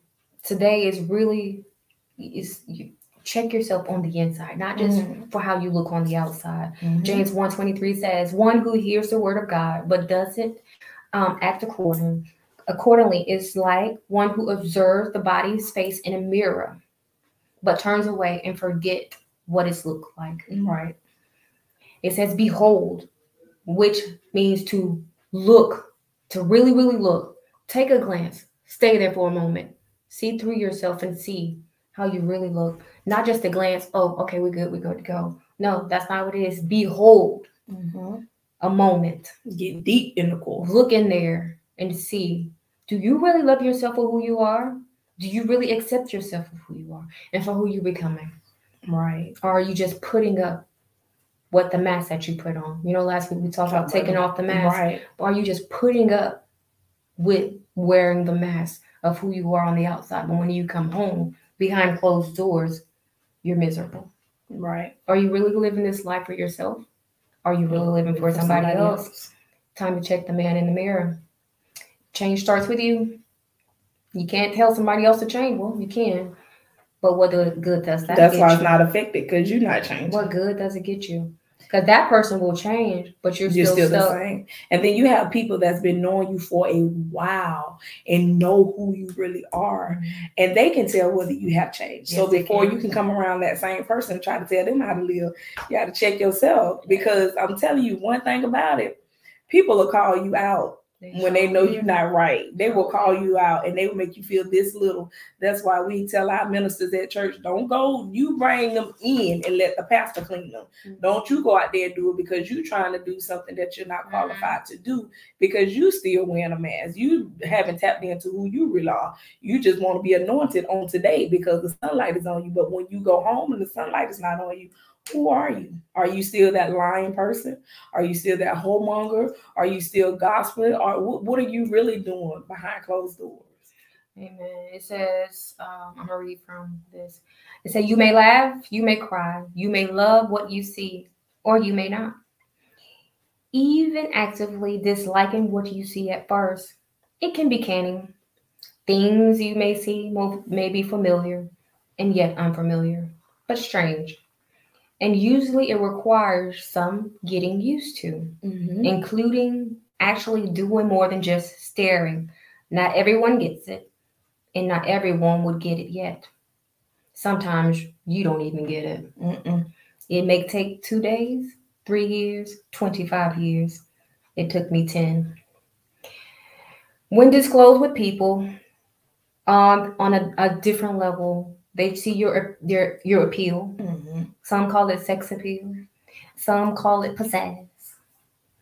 today is really is you check yourself on the inside, not just Mhm. for how you look on the outside. Mhm. James 123 says, one who hears the word of God but doesn't um, act according accordingly is like one who observes the body's face in a mirror, but turns away and forget what it's looked like. Right. It says, Behold, which means to look, to really, really look. Take a glance, stay there for a moment, see through yourself and see how you really look. Not just a glance, oh, okay, we're good, we're good to go. No, that's not what it is. Behold Mhm. a moment, Get deep in the core. look in there and see do you really love yourself for who you are? Do you really accept yourself for who you are and for who you're becoming? Right. or are you just putting up what the mask that you put on? You know, last week we talked about taking off the mask. Right. Or are you just putting up with wearing the mask of who you are on the outside? But when you come home behind closed doors, you're miserable. Right. Are you really living this life for yourself? Are you really living for somebody, else? Time to check the man in the mirror. Change starts with you. You can't tell somebody else to change. Well, you can. But what good does that That's why you? it's not affected because you're not changing. What good does it get you? Because that person will change, but you're, You're still, still the same. And then you have people that's been knowing you for a while and know who you really are. And they can tell whether you have changed. so Yes, they before can. you can come around that same person and try to tell them how to live, you got to check yourself. Because I'm telling you one thing about it, people will call you out when they know you're not right. They will call you out and they will make you feel this little. That's why we tell our ministers at church, don't go, you bring them in and let the pastor clean them. Mhm. Don't you go out there and do it because you're trying to do something that you're not qualified to do because you still wearing a mask. You haven't tapped into who you really are. You just want to be anointed on today because the sunlight is on you. But when you go home and the sunlight is not on you, who are you? Are you still that lying person? Are you still that whoremonger? Are you still gospeling? Or what, are you really doing behind closed doors? Amen. It says, um, I'm gonna read from this. It says, "You may laugh, you may cry, you may love what you see, or you may not. Even actively disliking what you see at first, it can be canning. Things you may see may be familiar, and yet unfamiliar, but strange. And usually, it requires some getting used to." including actually doing more than just staring. Not everyone gets it, and not everyone would get it yet. Sometimes you don't even get it. Mm-mm. It may take two days, three years, 25 years. It took me 10. When disclosed with people um, on a, a different level, they see your, your, your appeal. Mhm. Some call it sex appeal, some call it pizzazz.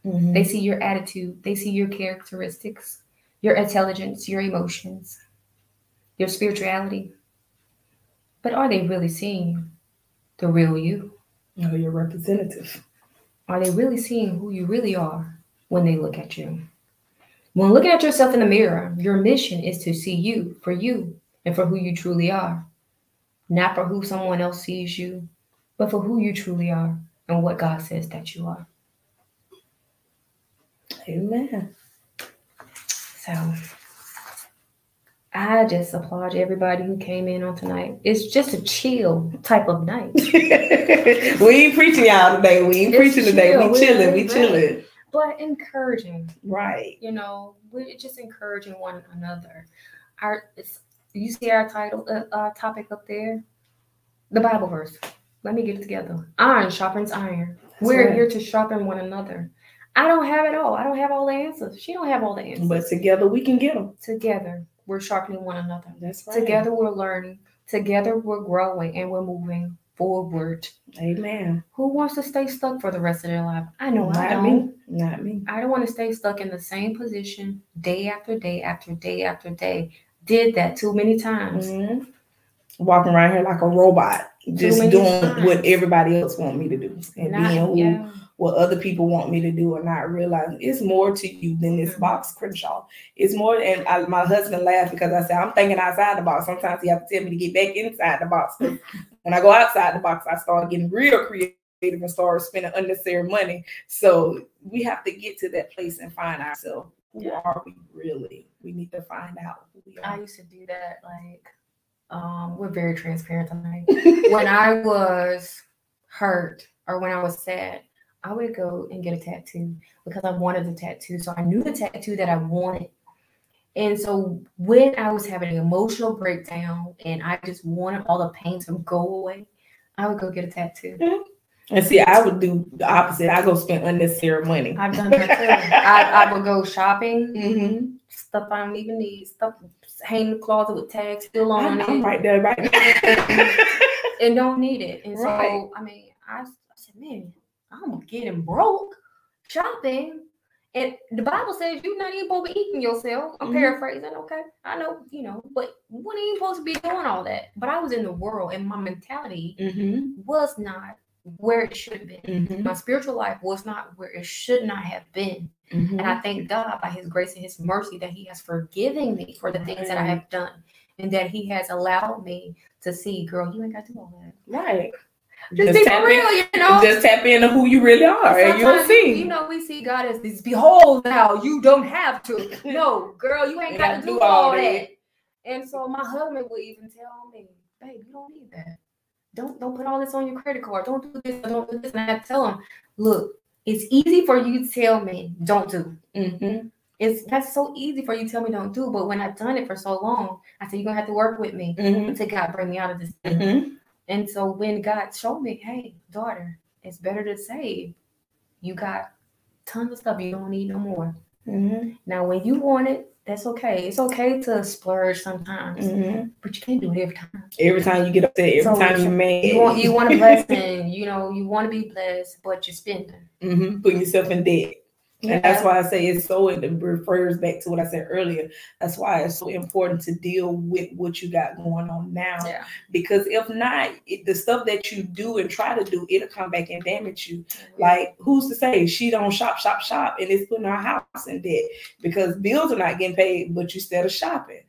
Mhm. They see your attitude, they see your characteristics, your intelligence, your emotions, your spirituality. But are they really seeing the real you? No, your representative. Are they really seeing who you really are when they look at you? When looking at yourself in the mirror, your mission is to see you for you and for who you truly are. Not for who someone else sees you, but for who you truly are and what God says that you are. Amen. So I just applaud everybody who came in on tonight. It's just a chill type of night. we ain't preaching y'all today. We ain't It's preaching today. chill. We We chilling. We chilling. but encouraging. Right. You know, we're just encouraging one another. Our it's, you see our title, uh, uh, topic up there, the Bible verse. Let me get it together. Iron sharpens iron. That's We're right. here to sharpen one another. I don't have it all. I don't have all the answers. She don't have all the answers. But together we can get them. together, we're sharpening one another. That's right. Together, we're learning. Together, we're growing and we're moving forward. Amen. Who wants to stay stuck for the rest of their life? I know I don't. me. Not me. I don't want to stay stuck in the same position day after day after day after day. Did that too many times. Mhm. Walking around here like a robot, just doing times. what everybody else want me to do, and Not- being who, yeah. what other people want me to do, and not realizing it's more to you than this Mhm. box, Crenshaw. It's more. And I, my husband laughed because I said I'm thinking outside the box. Sometimes he have to tell me to get back inside the box. when I go outside the box, I start getting real creative and start spending unnecessary money. So we have to get to that place and find ourselves. Who are we really? We need to find out who we I are. used to do that. Like, um, we're very transparent tonight. when I was hurt or when I was sad, I would go and get a tattoo because I wanted the tattoo. So I knew the tattoo that I wanted. And so when I was having an emotional breakdown and I just wanted all the pain to go away, I would go get a tattoo. And see, I would do the opposite. I go spend unnecessary money. I've done that too. I, I would go shopping, Mm-hmm. stuff I don't even need, stuff hang in the closet with tags still on I'm it. right there, right now. and don't need it. And Right. so, I mean, I, I said, man, I'm getting broke shopping. And the Bible says you're not even supposed to be eating yourself. I'm Mhm. paraphrasing, okay? I know, you know, but when are you supposed to be doing all that? But I was in the world and my mentality mm-hmm. was not where it should have been. Mm-hmm. My spiritual life was not where it should not have been. And I thank God by His grace and His mercy that He has forgiven me for the things that I have done and that He has allowed me to see, girl, you ain't got to do all that. Right. Just, Just be tap for in- real, you know. Just tap into who you really are, and you'll see. You know, we see God as this. Behold, now you don't have to. No, girl, you ain't got to do do all all that. that. And so my husband would even tell me, "Babe, you don't need that. Don't don't put all this on your credit card. Don't do this. Don't do this." And I have to tell him, "Look, it's easy for you to tell me don't do. mm-hmm. It's that's so easy for you to tell me don't do. But when I've done it for so long, I said you're gonna have to work with me Mm-hmm. until God bring me out of this." thing." Mm-hmm. And so when God showed me, hey, daughter, it's better to save. You got tons of stuff you don't need no more. Mm-hmm. Now, when you want it, that's okay. It's okay to splurge sometimes, Mm-hmm. but you can't do it every time. Every time you get upset, every So, time you mad, You want you want a blessing, you know, you want to be blessed, but you're spending. mm-hmm. putting yourself in debt. And that's why I say it's so it refers back to what I said earlier. That's why it's so important to deal with what you got going on now. Yeah. Because if not, it, the stuff that you do and try to do, it'll come back and damage you. Like, who's to say she don't shop, shop, shop, and it's putting her house in debt because bills are not getting paid, but you still shopping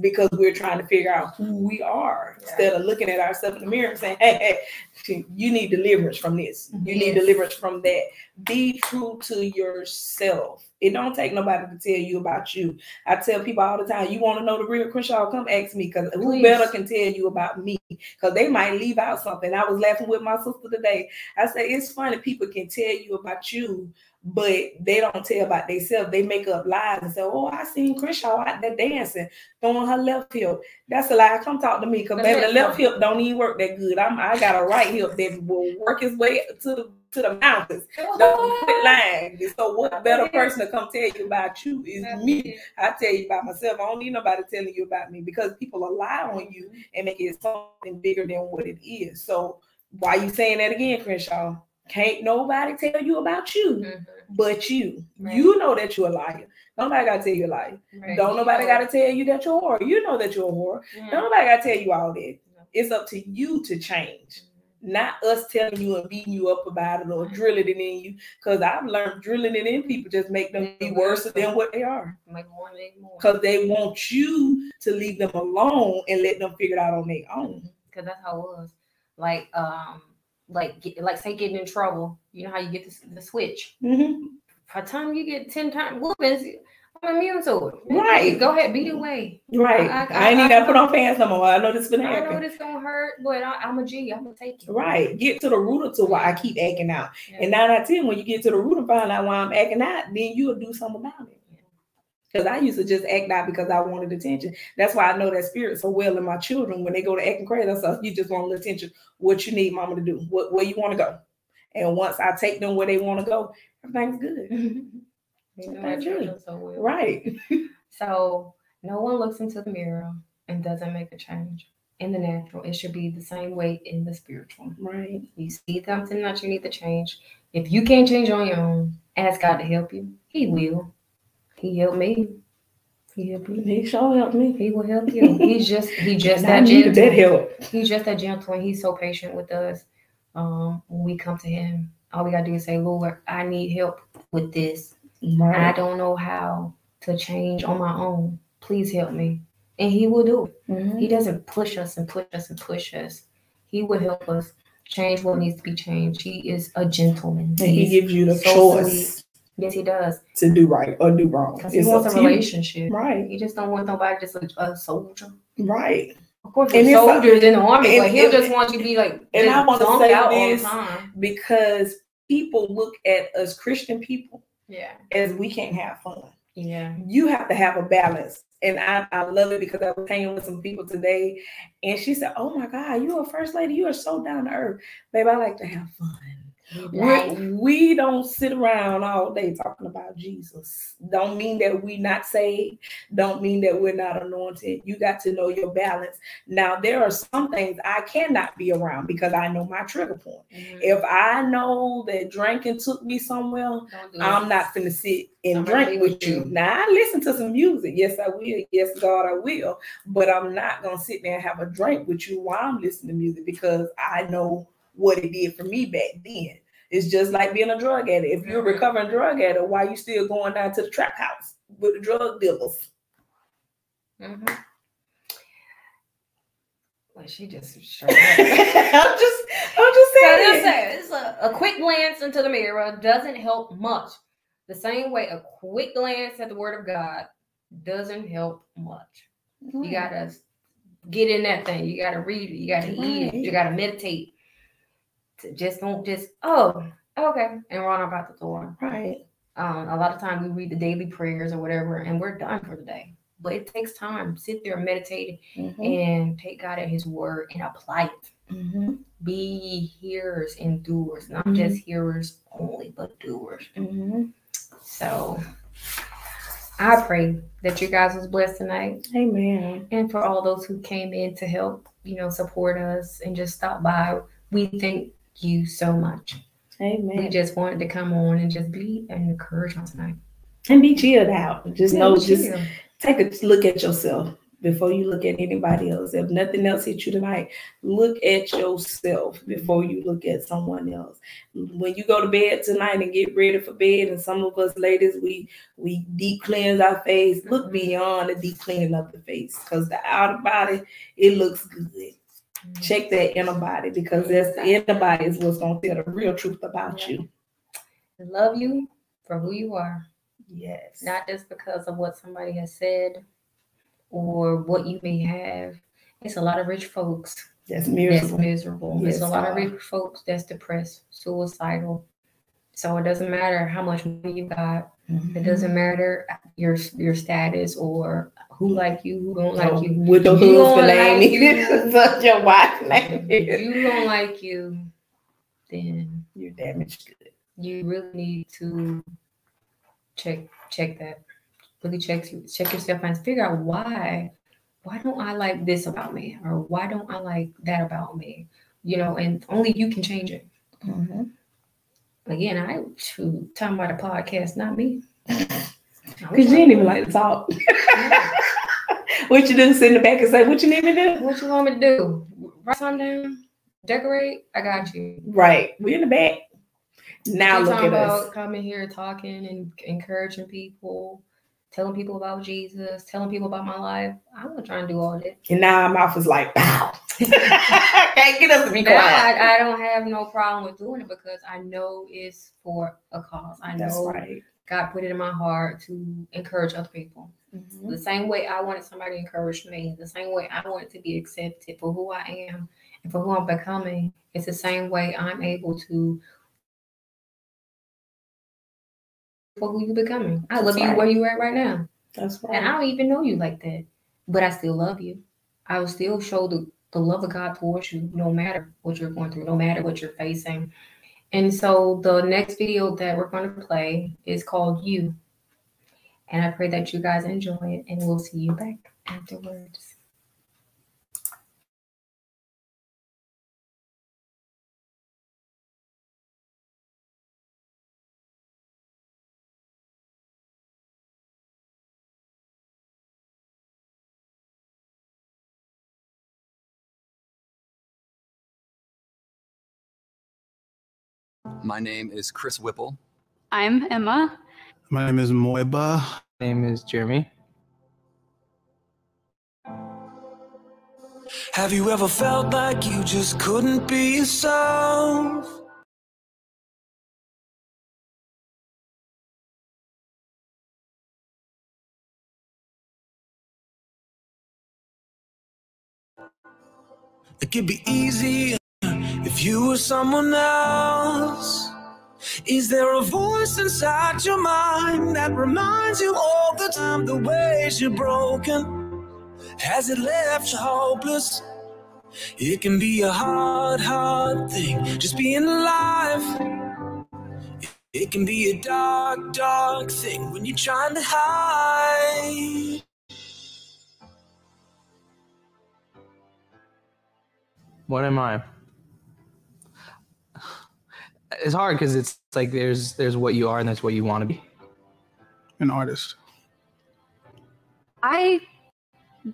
because we're trying to figure out who we are Yeah. instead of looking at ourselves in the mirror and saying, "Hey, hey, you need deliverance from this. You need deliverance from that." Be true to yourself. It don't take nobody to tell you about you. I tell people all the time, "You want to know the real Crenshaw? Come ask me, because who better can tell you about me? Because they might leave out something." I was laughing with my sister today. I say it's funny people can tell you about you, but they don't tell about themselves. They make up lies and say, "Oh, I seen Crenshaw out there dancing, throwing her left hip." That's a lie. Come talk to me, cause baby, the left hip don't even work that good. I'm I got a right hip that will work his way to the to the mountains. Don't quit lying. So what better person to come tell you about you is me. I tell you about myself. I don't need nobody telling you about me because people will lie on you and make it something bigger than what it is. So why you saying that again, Crenshaw? Can't nobody tell you about you Mhm. but you. Right. You know that you're a liar. Nobody gotta tell you a liar. Right. Don't nobody gotta tell you that you're a whore. You know that you're a whore. Don't nobody gotta tell you all that. It's up to you to change Mhm. not us telling you and beating you up about it or drilling it in you. Because I've learned drilling it in people just make them be worse than what they are. Make more, more. Because they want you to leave them alone and let them figure it out on their own. because that's how it was. Like, um, like, get, like, say getting in trouble. You know how you get the, the switch. Mhm. By the time you get ten times whoopings, I'm immune to it. Right. Go ahead, beat it away. Right. I- I, I- ain't even gotta put on pants no more. I know this is gonna I know this gonna hurt, but I, I'm a G. I'm gonna take it. Right. Get to the root of to why I keep acting out. Yeah. And nine out of ten, when you get to the root and find out why I'm acting out, then you'll do something about it. Because I used to just act out because I wanted attention. That's why I know that spirit so well in my children. When they go to acting crazy, so you just want attention. What you need mama to do? What where you want to go? And once I take them where they want to go, everything's good. you know our children so well. Right. So no one looks into the mirror and doesn't make a change. In the natural, it should be the same way in the spiritual. Right. You see something that you need to change. If you can't change on your own, ask God to help you. He will. He helped me. He helped me. He sure helped me. He will help you. He's just he just that gentle. that help. He's just that gentle and he's so patient with us. Um, when we come to him, all we gotta do is say, Lord, I need help with this. I don't know how to change on my own. Please help me. And he will do it. Mhm. He doesn't push us and push us and push us. He will help us change what needs to be changed. He is a gentleman. And he gives you the so choice yes, he does. to do right or do wrong. Because he It's wants a to you. relationship. Right. He just don't want nobody just a, a soldier. Right. Of course, And soldiers in the army, but and- he'll and- just want you to be like and I wanna say out this- all the time. Because people look at us Christian people Yeah. as we can't have fun. Yeah. you have to have a balance. And I, I love it because I was hanging with some people today and she said, Oh my God, you're a first lady. You are so down to earth. Babe, I like to have fun. We, we don't sit around all day talking about Jesus. Don't mean that we're not saved. Don't mean that we're not anointed. You got to know your balance. Now, there are some things I cannot be around because I know my trigger point. Mhm. If I know that drinking took me somewhere, Don't I'm not finna sit and I'm drink with you. you. Now I listen to some music. Yes, I will. Yes, God, I will. But I'm not gonna sit there and have a drink with you while I'm listening to music because I know what it did for me back then. It's just like being a drug addict. If you're a Mhm. recovering drug addict, why you still going down to the trap house with the drug dealers? Mhm. Well, she just I'm just, I'm just saying. just say, it's a, a quick glance into the mirror doesn't help much. The same way a quick glance at the Word of God doesn't help much. You gotta get in that thing. You gotta read it. You gotta eat it. You gotta meditate. Just don't just oh okay and run about the door. right. Um, a lot of time we read the daily prayers or whatever, and we're done for the day. But it takes time. Sit there and meditate Mhm. and take God at His word and apply it Mhm. be hearers and doers, not Mhm. just hearers only, but doers. Mhm. So I pray that you guys was blessed tonight. Amen. And for all those who came in to help, you know, support us and just stop by, we thank you so much. Amen. We just wanted to come on and just be an encouragement tonight. And be chilled out. Just Yeah, know, chill. just take a look at yourself before you look at anybody else. If nothing else hit you tonight, look at yourself before you look at someone else. When you go to bed tonight and get ready for bed, and some of us ladies, we we deep cleanse our face. Look Mhm. beyond the deep cleaning of the face, because the outer body it looks good. Check that inner body because that's the inner body is what's gonna tell the real truth about Yeah. you. Love you for who you are. Yes. not just because of what somebody has said or what you may have. It's a lot of rich folks that's that's miserable. miserable. Yes, it's a lot of rich folks that's depressed, suicidal. So it doesn't matter how much money you got. It Mhm. doesn't matter your your status or who like you, who don't like you. You husband don't name like is, you. your wife name If you don't like you, then You're damaged good. you really need to check check that. Really check check yourself and figure out why why don't I like this about me or why don't I like that about me? You know, and only you can change it. Mm-hmm. Again, I shoot, talking about a podcast, not me. Because you didn't even like to talk. What you do? Sit in the back and say, "What you need me to do?" What you want me to do? Write something down? Decorate? I got you. Right. We in the back. Now You look at us. about coming here talking and encouraging people, telling people about Jesus, telling people about my life. I'm not trying to do all that. And now our mouth is like, "Pow!" Can't get us to be quiet. I, I don't have no problem with doing it because I know it's for a cause. I That's know right. God put it in my heart to encourage other people. Mhm. The same way I wanted somebody to encourage me, the same way I wanted to be accepted for who I am and for who I'm becoming, it's the same way I'm able to for who you're becoming. I That's love you where you're at right now. That's right. And I don't even know you like that, but I still love you. I will still show the, the love of God towards you, no matter what you're going through, no matter what you're facing. And so the next video that we're going to play is called You. And I pray that you guys enjoy it, and we'll see you back afterwards. My name is Chris Whipple. I'm Emma. My name is Moeba. My name is Jeremy. Have you ever felt like you just couldn't be yourself? It could be easy if you were someone else. Is there a voice inside your mind that reminds you all the time the ways you're broken? Has it left you hopeless? It can be a hard, hard thing just being alive. It can be a dark, dark thing when you're trying to hide. What am I? It's hard because it's like there's there's what you are and that's what you want to be. An artist. I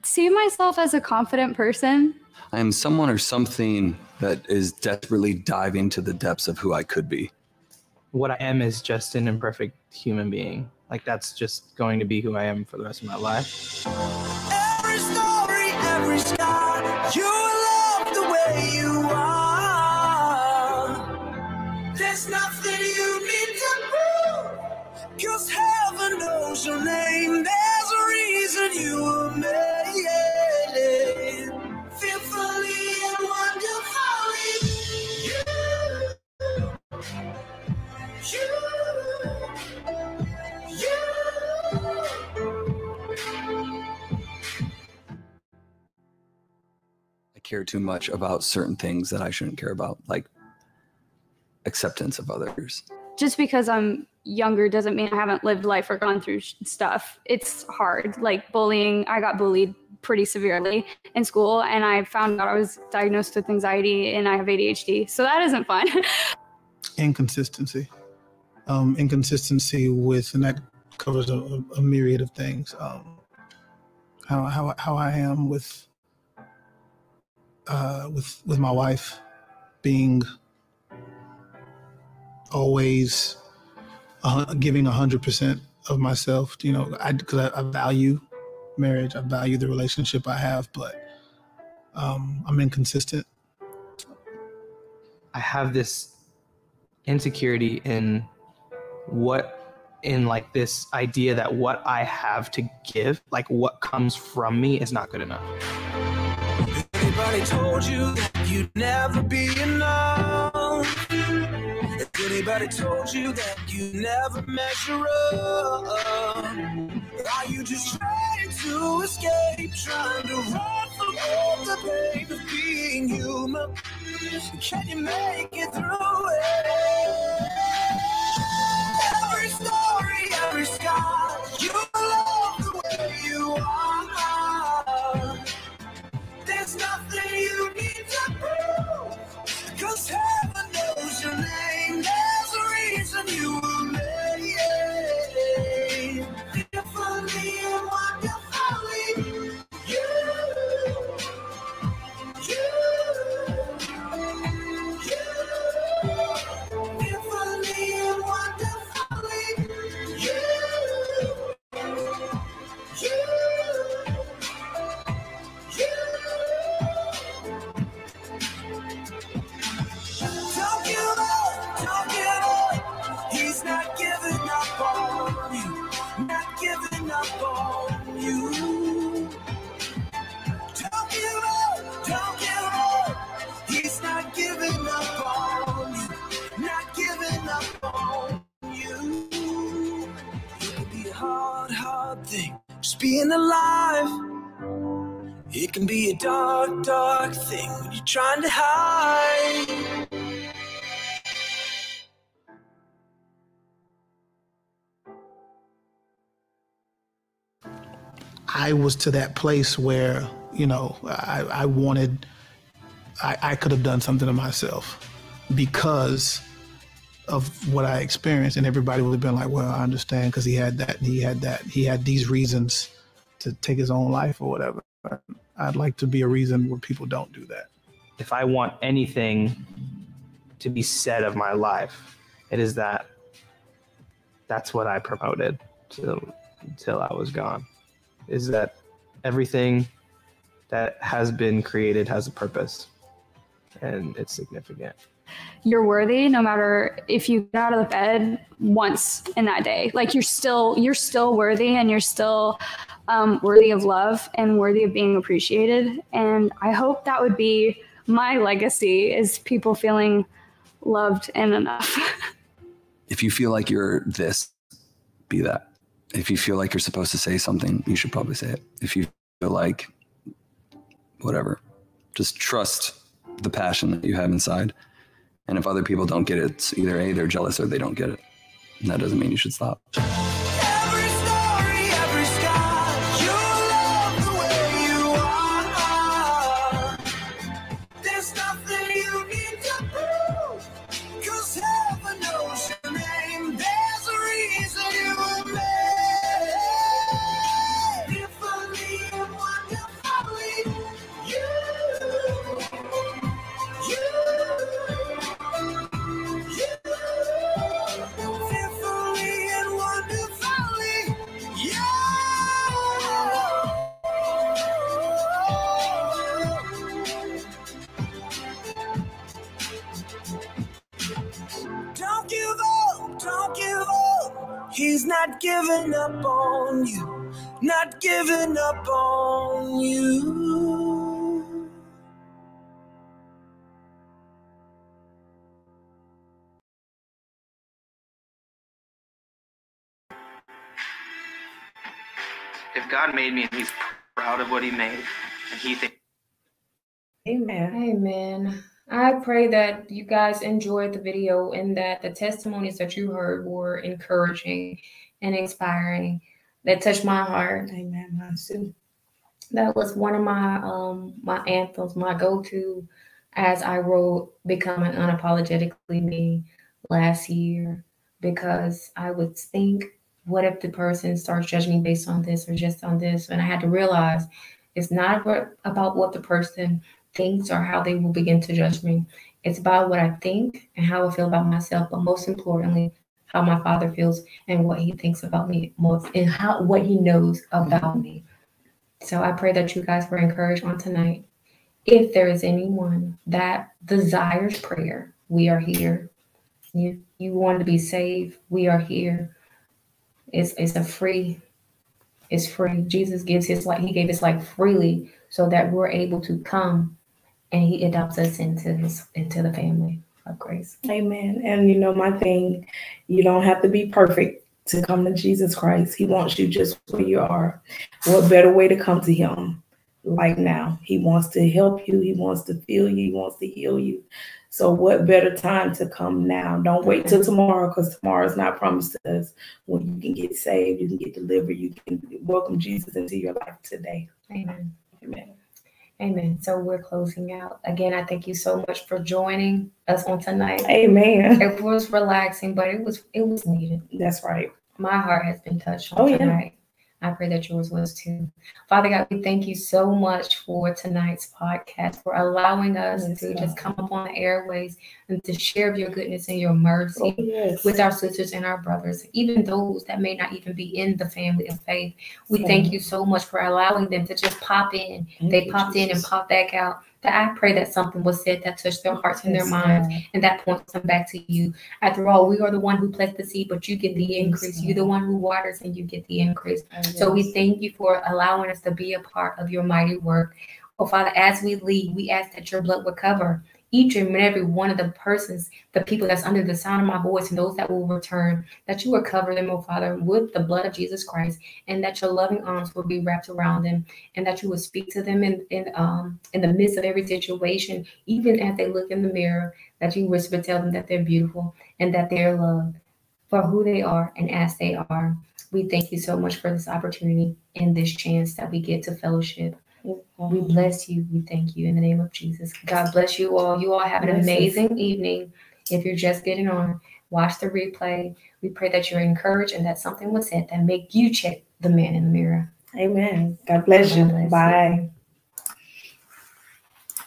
see myself as a confident person. I am someone or something that is desperately diving to the depths of who I could be. What I am is just an imperfect human being. Like that's just going to be who I am for the rest of my life. Every story, every sky, you love the way you care too much about certain things that I shouldn't care about, like acceptance of others. Just because I'm younger doesn't mean I haven't lived life or gone through sh- stuff. It's hard. Like bullying, I got bullied pretty severely in school, and I found out I was diagnosed with anxiety and I have ADHD. So that isn't fun. Inconsistency. Um, inconsistency with, and that covers a, a myriad of things. Um, how, how, how I am with, uh, with, with my wife being always uh, giving hundred percent of myself, you know, I, cause I, I value marriage. I value the relationship I have, but, um, I'm inconsistent. I have this insecurity in what in like this idea that what I have to give, like what comes from me is not good enough. Anybody told you that you'd never be enough? If anybody told you that you never measure up? Are you just trying to escape, trying to run from all the pain of being human? Can you make it through it? Every story, every scar, was to that place where, you know, I, I wanted, I, I could have done something to myself because of what I experienced. And everybody would have been like, well, I understand because he had that he had that. He had these reasons to take his own life or whatever. I'd like to be a reason where people don't do that. If I want anything to be said of my life, it is that that's what I promoted till until I was gone. Is that everything that has been created has a purpose and it's significant. you're worthy no matter if you get out of the bed once in that day like you're still you're still worthy and you're still um, worthy of love and worthy of being appreciated and i hope that would be my legacy is people feeling loved and enough If you feel like you're this, be that. If you feel like you're supposed to say something, you should probably say it. If you feel like whatever, just trust the passion that you have inside. And if other people don't get it, it's either A, they're jealous or they don't get it. And that doesn't mean you should stop. He's not giving up on you, not giving up on you. If God made me and he's proud of what he made and he thinks Amen. Amen. I pray that you guys enjoyed the video and that the testimonies that you heard were encouraging and inspiring. That touched my heart. Amen. Mine too. That was one of my um my anthems, my go-to as I wrote Becoming Unapologetically Me last year because I would think, what if the person starts judging me based on this or just on this? And I had to realize it's not about- about what the person thinks or how they will begin to judge me. It's about what I think and how I feel about myself, but most importantly, how my father feels and what he thinks about me most and how what he knows about me. So I pray that you guys were encouraged on tonight. If there is anyone that desires prayer, we are here. You you want to be saved, we are here. It's it's a free, it's free. Jesus gives his life, he gave his life freely so that we're able to come and he adopts us into his into the family of grace. Amen. And you know, my thing, you don't have to be perfect to come to Jesus Christ. He wants you just where you are. What better way to come to him like now? He wants to help you, he wants to feel you, he wants to heal you. So what better time to come now? Don't wait till tomorrow because tomorrow is not promised to us. When you can get saved, you can get delivered, you can welcome Jesus into your life today. Amen. Amen. Amen. So we're closing out. Again, I thank you so much for joining us on tonight. Amen. It was relaxing, but it was it was needed. That's right. My heart has been touched on Oh, yeah. I pray that yours was too. Father God, we thank you so much for tonight's podcast, for allowing us Yes, to God. just come up on the airways and to share of your goodness and your mercy Oh, yes. with our sisters and our brothers, even those that may not even be in the family of faith. We thank you so much for allowing them to just pop in. Thank They popped in and Jesus. popped back out. That I pray that something was said that touched their hearts and their minds, and that points them back to you. After all, we are the one who plants the seed, but you get the increase. You're the one who waters, and you get the increase. Oh, so we thank you for allowing us to be a part of your mighty work. Oh, Father, as we leave, we ask that your blood would cover each and every one of the persons, the people that's under the sound of my voice, and those that will return, that you will cover them, oh Father, with the blood of Jesus Christ, and that your loving arms will be wrapped around them, and that you will speak to them in in um in the midst of every situation, even as they look in the mirror, that you whisper tell them that they're beautiful and that they're loved for who they are and as they are. We thank you so much for this opportunity and this chance that we get to fellowship. We bless you. We thank you in the name of Jesus. God bless you all. You all have an amazing evening. If you're just getting on, watch the replay. We pray that you're encouraged and that something was said that make you check the man in the mirror. Amen. God bless you. God bless you. Bye.